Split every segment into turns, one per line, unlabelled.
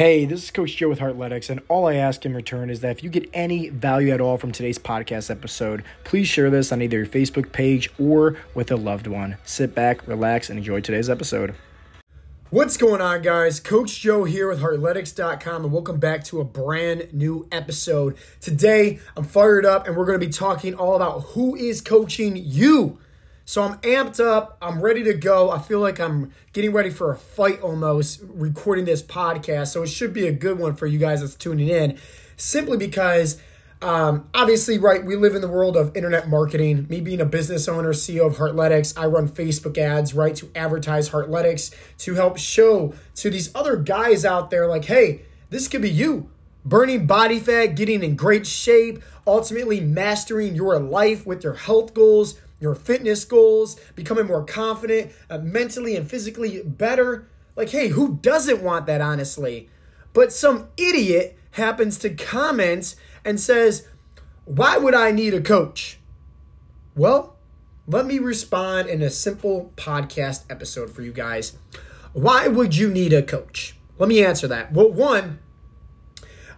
Hey, this is Coach Joe with Heartletics, and all I ask in return is that if you get any value at all from today's podcast episode, please share this on either your Facebook page or with a loved one. Sit back, relax, and enjoy today's episode. What's going on, guys? Coach Joe here with Heartletics.com, and welcome back to a brand new episode. Today, I'm fired up, and we're going to be talking all about who is coaching you. So I'm amped up. I'm ready to go. I feel like I'm getting ready for a fight almost recording this podcast. So it should be a good one for you guys that's tuning in simply because um, obviously, right, we live in the world of internet marketing. Me being a business owner, CEO of Heartletics, I run Facebook ads, right, to advertise Heartletics to help show to these other guys out there, like, hey, this could be you. Burning body fat, getting in great shape, ultimately mastering your life with your health goals, your fitness goals, becoming more confident, uh, mentally and physically better. Like, hey, who doesn't want that, honestly? But some idiot happens to comment and says, Why would I need a coach? Well, let me respond in a simple podcast episode for you guys. Why would you need a coach? Let me answer that. Well, one,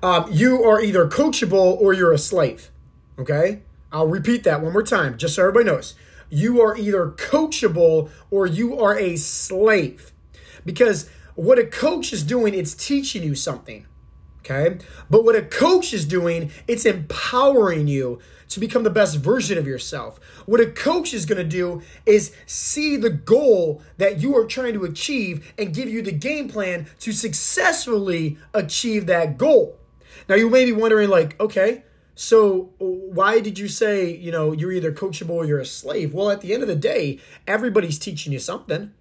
um, you are either coachable or you're a slave. Okay? I'll repeat that one more time, just so everybody knows. You are either coachable or you are a slave. Because what a coach is doing, it's teaching you something. Okay? But what a coach is doing, it's empowering you to become the best version of yourself. What a coach is going to do is see the goal that you are trying to achieve and give you the game plan to successfully achieve that goal. Now, you may be wondering, like, okay, so why did you say, you know, you're either coachable or you're a slave? Well, at the end of the day, everybody's teaching you something.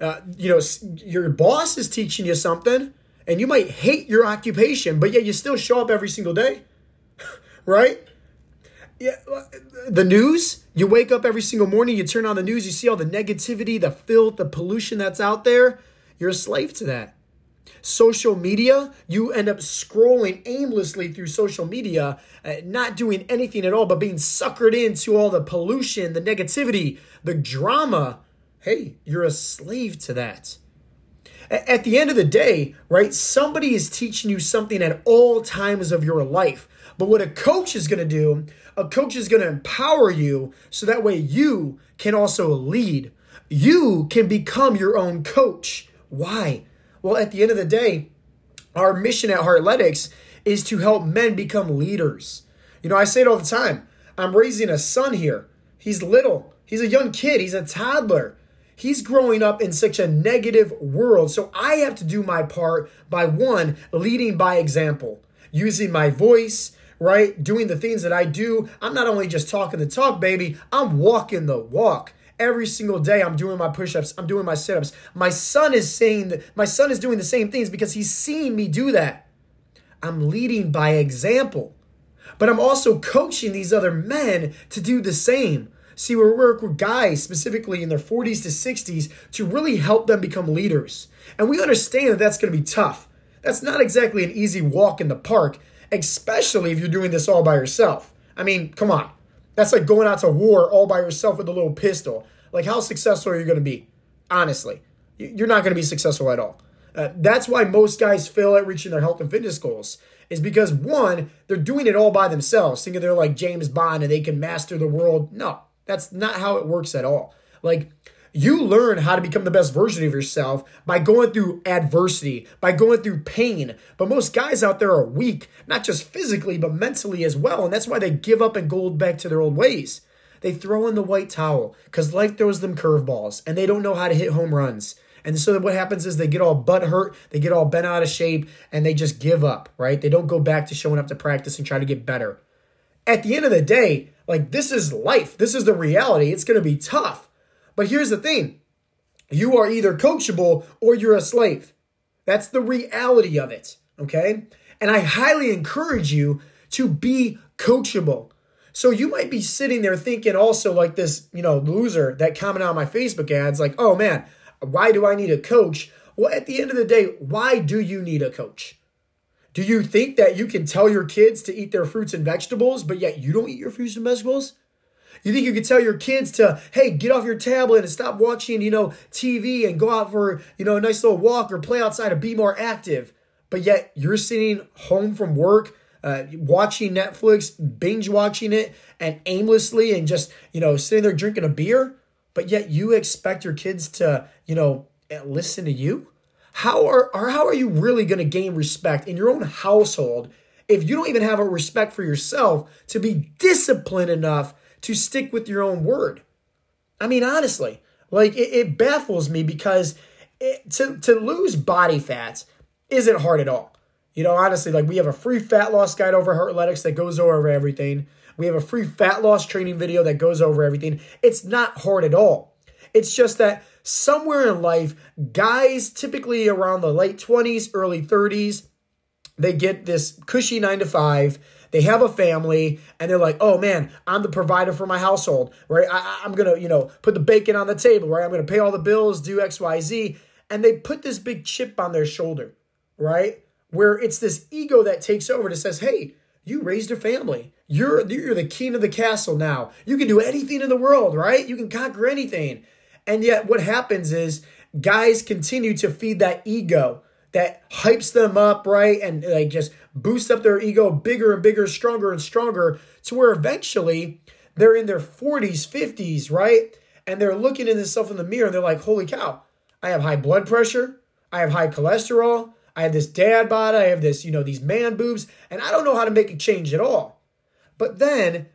Uh, you know, your boss is teaching you something, and you might hate your occupation, but yet you still show up every single day, right? Yeah, uh, the news. You wake up every single morning, you turn on the news, you see all the negativity, the filth, the pollution that's out there. You're a slave to that social media, you end up scrolling aimlessly through social media, uh, not doing anything at all, but being suckered into all the pollution, the negativity, the drama. Hey, you're a slave to that. At the end of the day, right, somebody is teaching you something at all times of your life. But what a coach is going to do, a coach is going to empower you so that way you can also lead. You can become your own coach. Why? Well, at the end of the day, our mission at Heartletics is to help men become leaders. You know, I say it all the time. I'm raising a son here. He's little. He's a young kid. He's a toddler. He's growing up in such a negative world. So I have to do my part by one, leading by example, using my voice, right? Doing the things that I do. I'm not only just talking the talk, baby, I'm walking the walk. Every single day, I'm doing my push ups, I'm doing my sit ups. My son is saying that my son is doing the same things because he's seeing me do that. I'm leading by example, but I'm also coaching these other men to do the same. See, we work with guys specifically in their 40s to 60s to really help them become leaders. And we understand that that's going to be tough. That's not exactly an easy walk in the park, especially if you're doing this all by yourself. I mean, come on. That's like going out to war all by yourself with a little pistol. Like, how successful are you going to be? Honestly, you're not going to be successful at all. Uh, that's why most guys fail at reaching their health and fitness goals. Is because one, they're doing it all by themselves, thinking they're like James Bond and they can master the world. No, that's not how it works at all. Like, you learn how to become the best version of yourself by going through adversity, by going through pain. But most guys out there are weak, not just physically, but mentally as well. And that's why they give up and go back to their old ways. They throw in the white towel because life throws them curveballs and they don't know how to hit home runs. And so what happens is they get all butt hurt, they get all bent out of shape, and they just give up, right? They don't go back to showing up to practice and try to get better. At the end of the day, like this is life. This is the reality. It's going to be tough. But here's the thing you are either coachable or you're a slave. That's the reality of it. Okay. And I highly encourage you to be coachable. So you might be sitting there thinking also like this, you know, loser that commented on my Facebook ads, like, oh man, why do I need a coach? Well, at the end of the day, why do you need a coach? Do you think that you can tell your kids to eat their fruits and vegetables, but yet you don't eat your fruits and vegetables? You think you could tell your kids to, hey, get off your tablet and stop watching, you know, TV and go out for, you know, a nice little walk or play outside and be more active. but yet you're sitting home from work, uh, watching Netflix, binge watching it, and aimlessly and just, you know, sitting there drinking a beer, but yet you expect your kids to, you know, listen to you? How are, or how are you really going to gain respect in your own household if you don't even have a respect for yourself to be disciplined enough to stick with your own word? I mean, honestly, like it, it baffles me because it, to, to lose body fats isn't hard at all. You know, honestly, like we have a free fat loss guide over Heartletics that goes over everything. We have a free fat loss training video that goes over everything. It's not hard at all. It's just that somewhere in life, guys typically around the late 20s, early 30s, they get this cushy nine to five. They have a family and they're like, oh man, I'm the provider for my household, right? I, am going to, you know, put the bacon on the table, right? I'm going to pay all the bills, do X, Y, Z. And they put this big chip on their shoulder, right? Where it's this ego that takes over that says, hey, you raised a family. You're, you're the king of the castle now. You can do anything in the world, right? You can conquer anything. And yet, what happens is guys continue to feed that ego that hypes them up, right? And like just boosts up their ego bigger and bigger, stronger and stronger to where eventually they're in their 40s, 50s, right? And they're looking at themselves in the mirror and they're like, holy cow, I have high blood pressure. I have high cholesterol. I have this dad bod. I have this, you know, these man boobs. And I don't know how to make a change at all. But then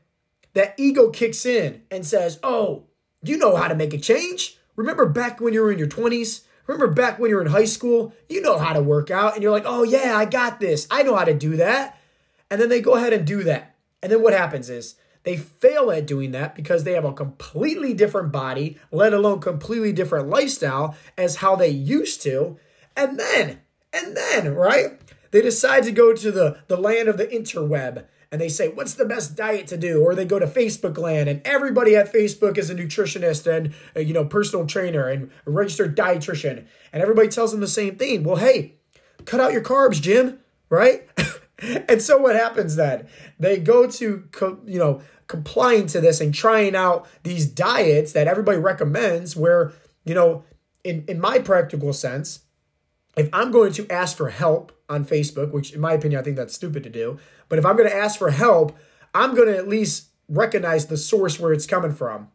that ego kicks in and says, oh, you know how to make a change. Remember back when you were in your 20s? Remember back when you were in high school? You know how to work out. And you're like, oh, yeah, I got this. I know how to do that. And then they go ahead and do that. And then what happens is they fail at doing that because they have a completely different body, let alone completely different lifestyle as how they used to. And then, and then, right? They decide to go to the, the land of the interweb and they say, What's the best diet to do? Or they go to Facebook land and everybody at Facebook is a nutritionist and, uh, you know, personal trainer and registered dietitian. And everybody tells them the same thing. Well, hey, cut out your carbs, Jim, right? and so what happens then? They go to, you know, complying to this and trying out these diets that everybody recommends where, you know, in, in my practical sense, if I'm going to ask for help on Facebook, which in my opinion, I think that's stupid to do, but if I'm going to ask for help, I'm going to at least recognize the source where it's coming from.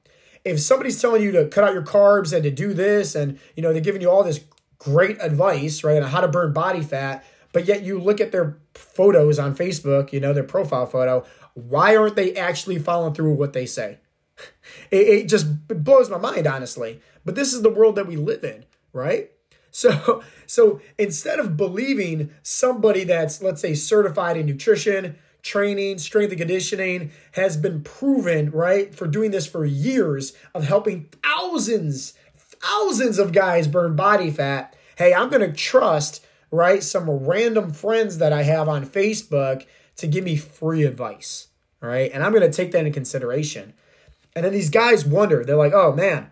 If somebody's telling you to cut out your carbs and to do this, and you know they're giving you all this great advice, right, on how to burn body fat, but yet you look at their photos on Facebook, you know, their profile photo, why aren't they actually following through with what they say? It, it just blows my mind, honestly. But this is the world that we live in, right? So, so instead of believing somebody that's, let's say, certified in nutrition, training, strength and conditioning, has been proven, right, for doing this for years of helping thousands, thousands of guys burn body fat. Hey, I'm going to trust, right, some random friends that I have on Facebook to give me free advice, right? And I'm going to take that into consideration. And then these guys wonder, they're like, oh man,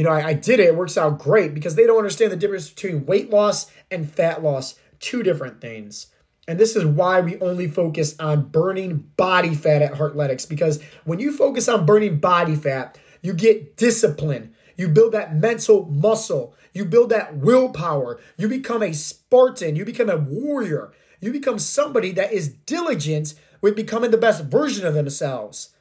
you know, I, I did it. It works out great because they don't understand the difference between weight loss and fat loss. Two different things. And this is why we only focus on burning body fat at Heartletics because when you focus on burning body fat, you get discipline. You build that mental muscle. You build that willpower. You become a Spartan. You become a warrior. You become somebody that is diligent with becoming the best version of themselves.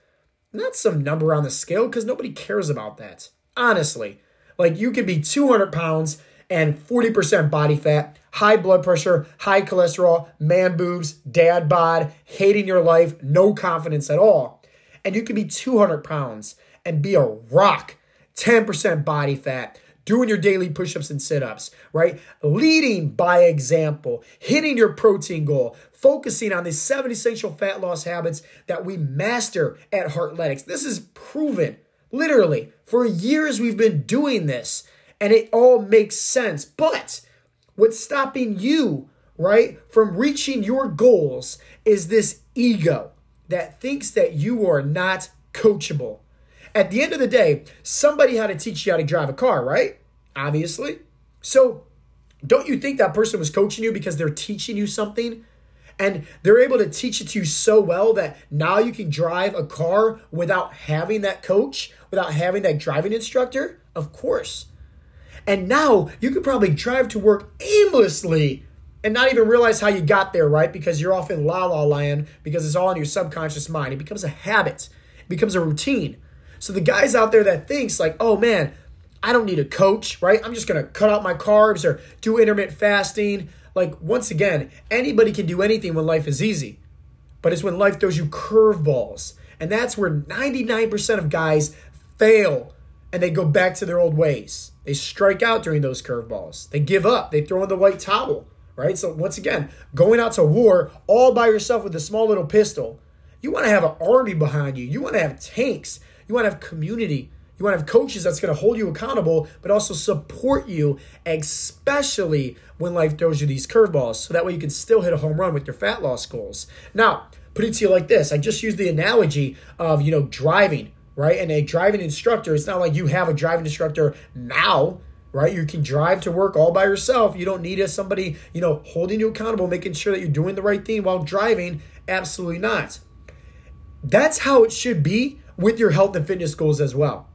Not some number on the scale because nobody cares about that. Honestly, like you could be 200 pounds and 40% body fat, high blood pressure, high cholesterol, man boobs, dad bod, hating your life, no confidence at all. And you could be 200 pounds and be a rock, 10% body fat, doing your daily push ups and sit ups, right? Leading by example, hitting your protein goal, focusing on these seven essential fat loss habits that we master at Heartletics. This is proven Literally, for years we've been doing this and it all makes sense. But what's stopping you, right, from reaching your goals is this ego that thinks that you are not coachable. At the end of the day, somebody had to teach you how to drive a car, right? Obviously. So, don't you think that person was coaching you because they're teaching you something and they're able to teach it to you so well that now you can drive a car without having that coach, without having that driving instructor? Of course. And now you could probably drive to work aimlessly and not even realize how you got there, right? Because you're off in la la land because it's all in your subconscious mind. It becomes a habit, it becomes a routine. So the guys out there that thinks like, oh man, I don't need a coach, right? I'm just gonna cut out my carbs or do intermittent fasting. Like once again, anybody can do anything when life is easy, but it's when life throws you curveballs, and that's where 99% of guys fail and they go back to their old ways. They strike out during those curveballs. They give up. They throw in the white towel right? So once again, going out to war all by yourself with a small little pistol. You want to have an army behind you. You want to have tanks. You want to have community. You want to have coaches that's going to hold you accountable, but also support you, especially when life throws you these curveballs. So that way you can still hit a home run with your fat loss goals. Now, put it to you like this I just used the analogy of, you know, driving, right? And a driving instructor, it's not like you have a driving instructor now right? You can drive to work all by yourself. You don't need somebody, you know, holding you accountable, making sure that you're doing the right thing while driving. Absolutely not. That's how it should be with your health and fitness goals as well.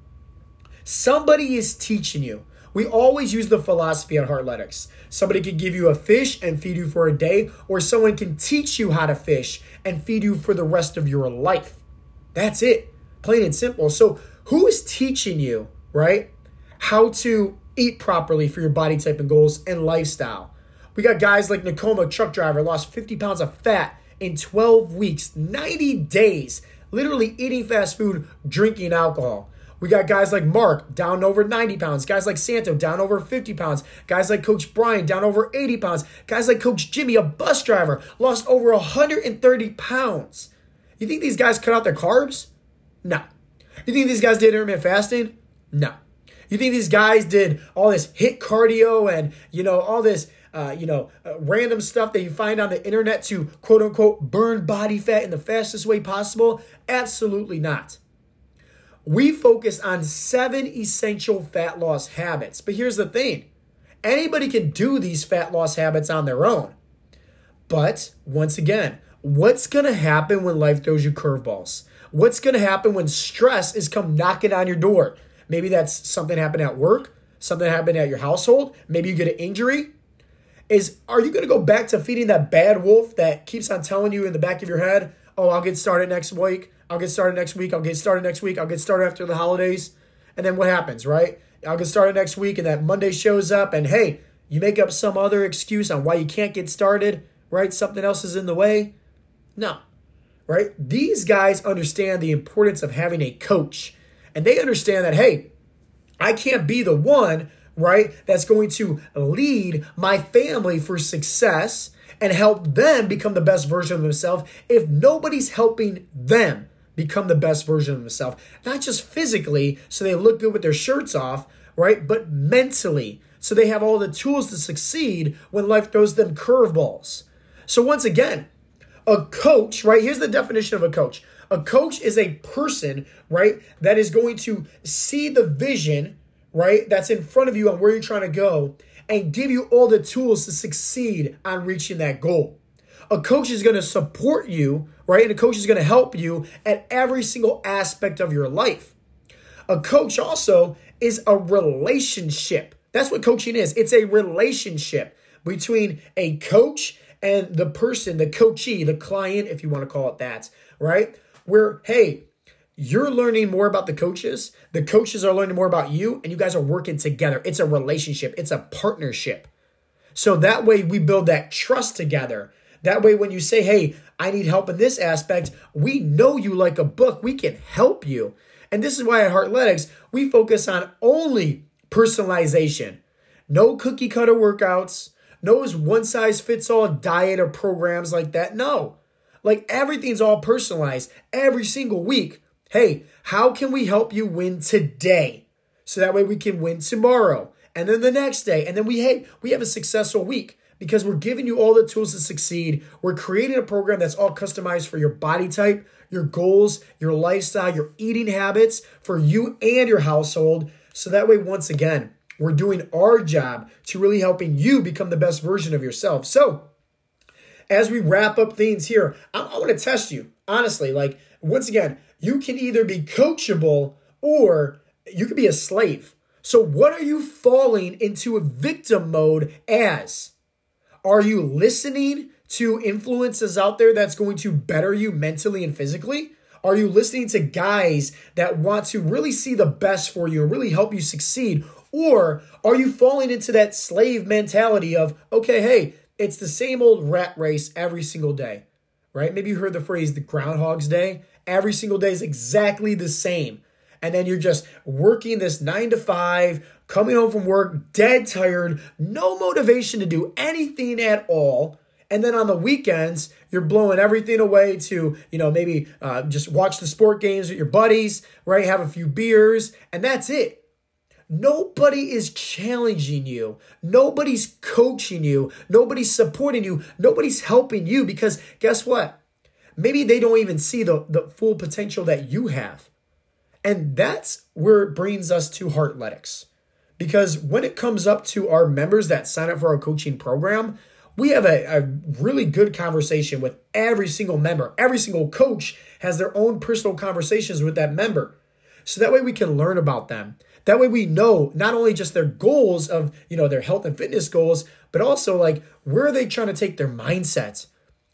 Somebody is teaching you. We always use the philosophy at Heartletics. Somebody could give you a fish and feed you for a day, or someone can teach you how to fish and feed you for the rest of your life. That's it, plain and simple. So, who is teaching you, right, how to eat properly for your body type and goals and lifestyle. We got guys like Nakoma, truck driver, lost 50 pounds of fat in 12 weeks, 90 days, literally eating fast food, drinking alcohol. We got guys like Mark down over 90 pounds, guys like Santo down over 50 pounds, guys like Coach Brian down over 80 pounds, guys like Coach Jimmy, a bus driver, lost over 130 pounds. You think these guys cut out their carbs? No. You think these guys did intermittent fasting? No. You think these guys did all this HIIT cardio and, you know, all this, uh, you know, uh, random stuff that you find on the internet to quote unquote burn body fat in the fastest way possible? Absolutely not. We focus on seven essential fat loss habits. But here's the thing anybody can do these fat loss habits on their own. But once again, what's going to happen when life throws you curveballs? What's going to happen when stress is come knocking on your door? Maybe that's something happened at work, something happened at your household. Maybe you get an injury. Is are you going to go back to feeding that bad wolf that keeps on telling you in the back of your head, "Oh, I'll get started next week. I'll get started next week. I'll get started next week. I'll get started after the holidays." And then what happens, right? I'll get started next week and that Monday shows up and hey, you make up some other excuse on why you can't get started, right? Something else is in the way. No. Right? These guys understand the importance of having a coach and they understand that, hey, I can't be the one, right, that's going to lead my family for success and help them become the best version of themselves if nobody's helping them become the best version of themselves. Not just physically, so they look good with their shirts off, right, but mentally, so they have all the tools to succeed when life throws them curveballs. So, once again, a coach, right? Here's the definition of a coach a coach is a person, right, that is going to see the vision, right, that's in front of you on where you're trying to go and give you all the tools to succeed on reaching that goal. A coach is going to support you, right? And a coach is going to help you at every single aspect of your life. A coach also is a relationship. That's what coaching is. It's a relationship between a coach and the person, the coachee, the client, if you want to call it that, right? where, hey, you're learning more about the coaches, the coaches are learning more about you, and you guys are working together. It's a relationship, it's a partnership. So that way we build that trust together. That way, when you say, hey, I need help in this aspect, we know you like a book, we can help you. And this is why at Heartletics, we focus on only personalization. No cookie cutter workouts, no one size fits all diet or programs like that. No. Like everything's all personalized every single week. Hey, how can we help you win today? So that way we can win tomorrow and then the next day. And then we, hey, we have a successful week because we're giving you all the tools to succeed. We're creating a program that's all customized for your body type, your goals, your lifestyle, your eating habits for you and your household. So that way, once again, we're doing our job to really helping you become the best version of yourself. So, as we wrap up things here, I, I want to test you, honestly. Like, once again, you can either be coachable or you could be a slave. So, what are you falling into a victim mode as? Are you listening to influences out there that's going to better you mentally and physically? Are you listening to guys that want to really see the best for you and really help you succeed? Or are you falling into that slave mentality of, okay, hey, it's the same old rat race every single day, right? Maybe you heard the phrase the Groundhog's Day. Every single day is exactly the same. And then you're just working this nine to five, coming home from work, dead tired, no motivation to do anything at all. And then on the weekends, you're blowing everything away to, you know, maybe uh, just watch the sport games with your buddies, right? Have a few beers, and that's it. Nobody is challenging you. Nobody's coaching you. Nobody's supporting you. Nobody's helping you because guess what? Maybe they don't even see the, the full potential that you have. And that's where it brings us to Heartletics. Because when it comes up to our members that sign up for our coaching program, we have a, a really good conversation with every single member. Every single coach has their own personal conversations with that member. So that way we can learn about them. That way we know not only just their goals of, you know, their health and fitness goals, but also like where are they trying to take their mindsets?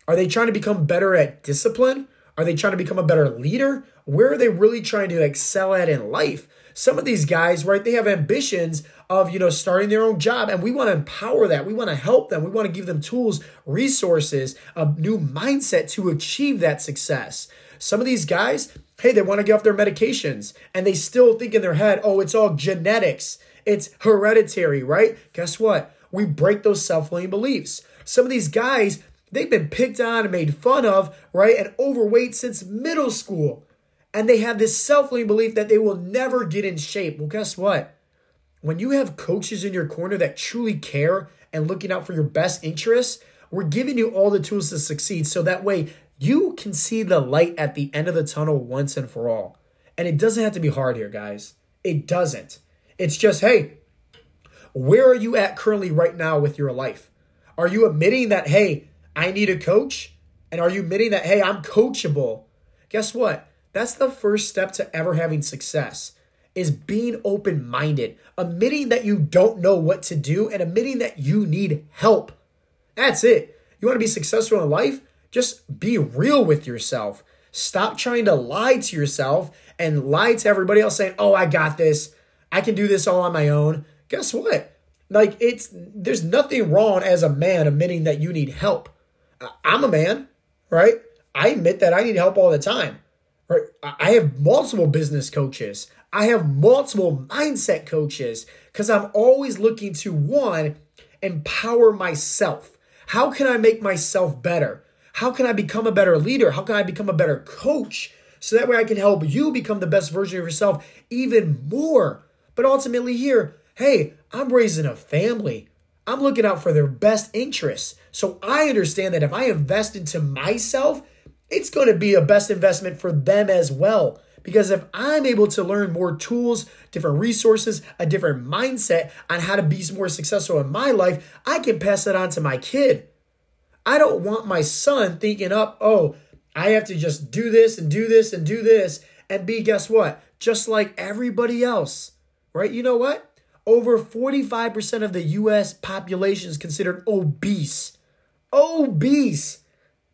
Are they trying to become better at discipline? Are they trying to become a better leader? Where are they really trying to excel at in life? Some of these guys, right, they have ambitions of, you know, starting their own job and we want to empower that. We want to help them. We want to give them tools, resources, a new mindset to achieve that success. Some of these guys, hey, they want to get off their medications and they still think in their head, oh, it's all genetics, it's hereditary, right? Guess what? We break those self limiting beliefs. Some of these guys, they've been picked on and made fun of, right? And overweight since middle school. And they have this self limiting belief that they will never get in shape. Well, guess what? When you have coaches in your corner that truly care and looking out for your best interests, we're giving you all the tools to succeed so that way you can see the light at the end of the tunnel once and for all. And it doesn't have to be hard here, guys. It doesn't. It's just, hey, where are you at currently right now with your life? Are you admitting that, hey, I need a coach? And are you admitting that, hey, I'm coachable? Guess what? That's the first step to ever having success is being open-minded, admitting that you don't know what to do and admitting that you need help. That's it. You want to be successful in life? Just be real with yourself. Stop trying to lie to yourself and lie to everybody else saying, "Oh, I got this. I can do this all on my own." Guess what? Like it's there's nothing wrong as a man admitting that you need help. I'm a man, right? I admit that I need help all the time. Right? I have multiple business coaches. I have multiple mindset coaches cuz I'm always looking to one empower myself. How can I make myself better? How can I become a better leader? How can I become a better coach? So that way I can help you become the best version of yourself even more. But ultimately, here, hey, I'm raising a family. I'm looking out for their best interests. So I understand that if I invest into myself, it's going to be a best investment for them as well. Because if I'm able to learn more tools, different resources, a different mindset on how to be more successful in my life, I can pass that on to my kid. I don't want my son thinking up, oh, I have to just do this and do this and do this and be, guess what? Just like everybody else, right? You know what? Over 45% of the US population is considered obese. Obese.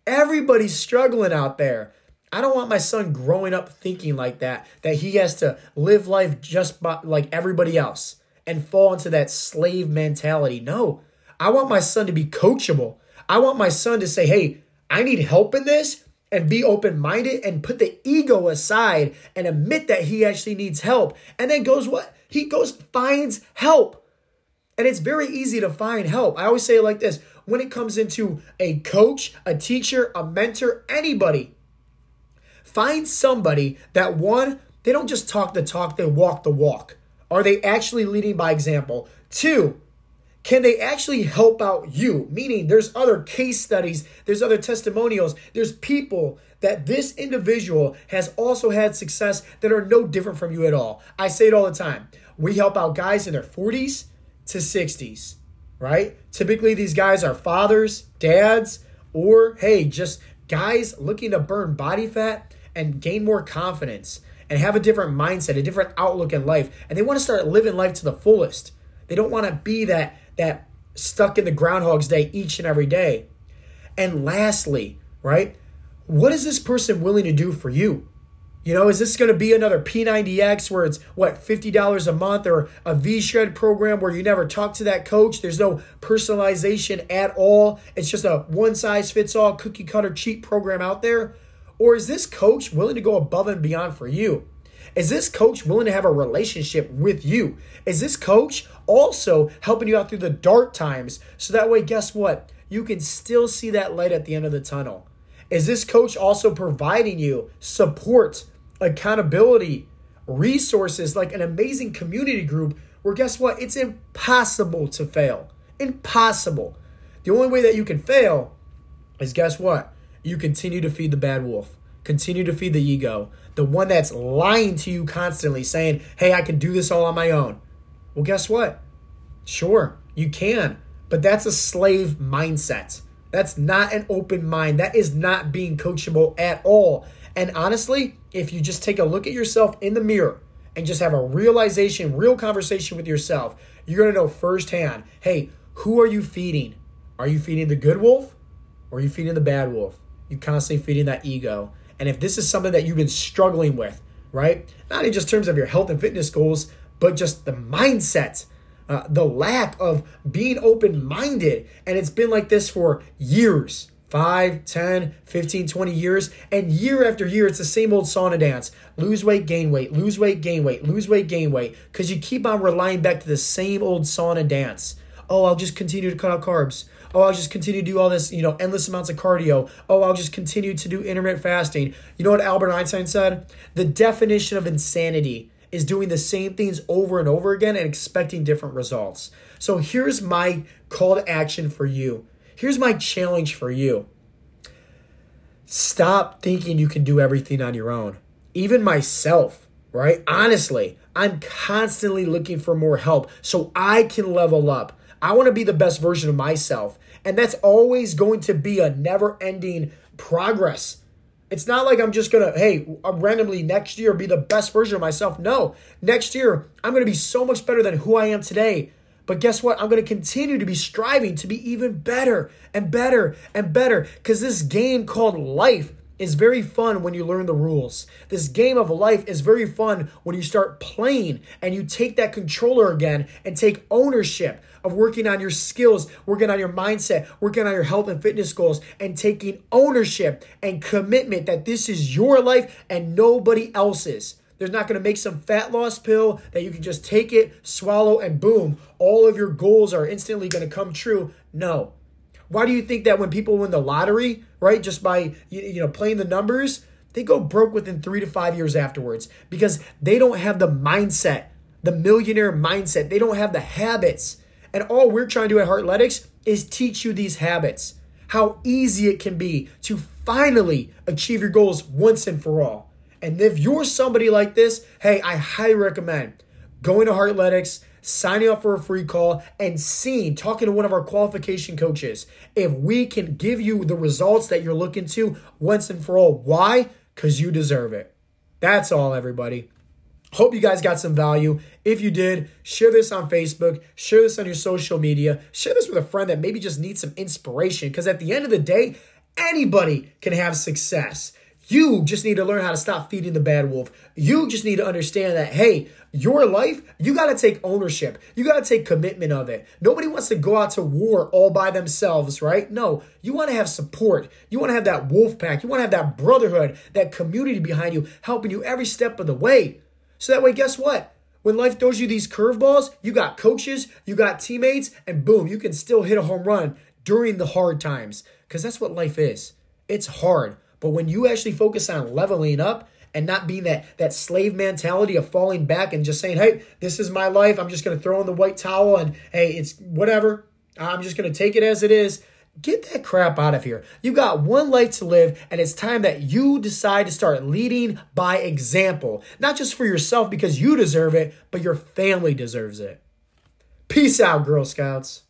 Everybody's struggling out there. I don't want my son growing up thinking like that, that he has to live life just by, like everybody else and fall into that slave mentality. No, I want my son to be coachable. I want my son to say, hey, I need help in this and be open minded and put the ego aside and admit that he actually needs help. And then goes what? He goes, finds help. And it's very easy to find help. I always say it like this when it comes into a coach, a teacher, a mentor, anybody, find somebody that one, they don't just talk the talk, they walk the walk. Are they actually leading by example? Two, can they actually help out you? Meaning, there's other case studies, there's other testimonials, there's people that this individual has also had success that are no different from you at all. I say it all the time. We help out guys in their 40s to 60s, right? Typically, these guys are fathers, dads, or hey, just guys looking to burn body fat and gain more confidence and have a different mindset, a different outlook in life. And they want to start living life to the fullest. They don't want to be that that stuck in the Groundhog's Day each and every day. And lastly, right? What is this person willing to do for you? You know, is this going to be another P90X where it's what $50 a month or a V Shred program where you never talk to that coach? There's no personalization at all. It's just a one size fits all cookie cutter cheap program out there. Or is this coach willing to go above and beyond for you? Is this coach willing to have a relationship with you? Is this coach also helping you out through the dark times so that way, guess what? You can still see that light at the end of the tunnel. Is this coach also providing you support accountability, resources, like an amazing community group where guess what? It's impossible to fail. Impossible. The only way that you can fail is guess what? You continue to feed the bad wolf, continue to feed the ego, the one that's lying to you constantly, saying, hey, I can do this all on my own. Well, guess what? Sure, you can, but that's a slave mindset. That's not an open mind. That is not being coachable at all. And honestly, if you just take a look at yourself in the mirror and just have a realization, real conversation with yourself, you're going to know firsthand hey, who are you feeding? Are you feeding the good wolf or are you feeding the bad wolf? You constantly feeding that ego. And if this is something that you've been struggling with, right? Not in just terms of your health and fitness goals, but just the mindset, uh, the lack of being open minded. And it's been like this for years 5, 10, 15, 20 years. And year after year, it's the same old sauna dance. Lose weight, gain weight, lose weight, gain weight, lose weight, gain weight. Because you keep on relying back to the same old sauna dance. Oh, I'll just continue to cut out carbs. Oh, I'll just continue to do all this, you know, endless amounts of cardio. Oh, I'll just continue to do intermittent fasting. You know what Albert Einstein said? The definition of insanity is doing the same things over and over again and expecting different results. So here's my call to action for you Here's my challenge for you stop thinking you can do everything on your own. Even myself, right? Honestly, I'm constantly looking for more help so I can level up. I want to be the best version of myself. And that's always going to be a never ending progress. It's not like I'm just going to, hey, randomly next year be the best version of myself. No, next year I'm going to be so much better than who I am today. But guess what? I'm going to continue to be striving to be even better and better and better because this game called life is very fun when you learn the rules. This game of life is very fun when you start playing and you take that controller again and take ownership of working on your skills, working on your mindset, working on your health and fitness goals, and taking ownership and commitment that this is your life and nobody else's. There's not going to make some fat loss pill that you can just take it, swallow, and boom, all of your goals are instantly going to come true. No. Why do you think that when people win the lottery, right, just by you know playing the numbers, they go broke within three to five years afterwards because they don't have the mindset, the millionaire mindset. They don't have the habits. And all we're trying to do at Heartletics is teach you these habits, how easy it can be to finally achieve your goals once and for all. And if you're somebody like this, hey, I highly recommend going to Heartletics, signing up for a free call, and seeing, talking to one of our qualification coaches if we can give you the results that you're looking to once and for all. Why? Because you deserve it. That's all, everybody. Hope you guys got some value. If you did, share this on Facebook, share this on your social media, share this with a friend that maybe just needs some inspiration. Because at the end of the day, anybody can have success. You just need to learn how to stop feeding the bad wolf. You just need to understand that, hey, your life, you got to take ownership. You got to take commitment of it. Nobody wants to go out to war all by themselves, right? No, you want to have support. You want to have that wolf pack. You want to have that brotherhood, that community behind you, helping you every step of the way. So that way, guess what? When life throws you these curveballs, you got coaches, you got teammates, and boom, you can still hit a home run during the hard times. Because that's what life is. It's hard. But when you actually focus on leveling up and not being that that slave mentality of falling back and just saying, "Hey, this is my life. I'm just going to throw in the white towel and hey, it's whatever. I'm just going to take it as it is." Get that crap out of here. You got one life to live, and it's time that you decide to start leading by example. Not just for yourself because you deserve it, but your family deserves it. Peace out, Girl Scouts.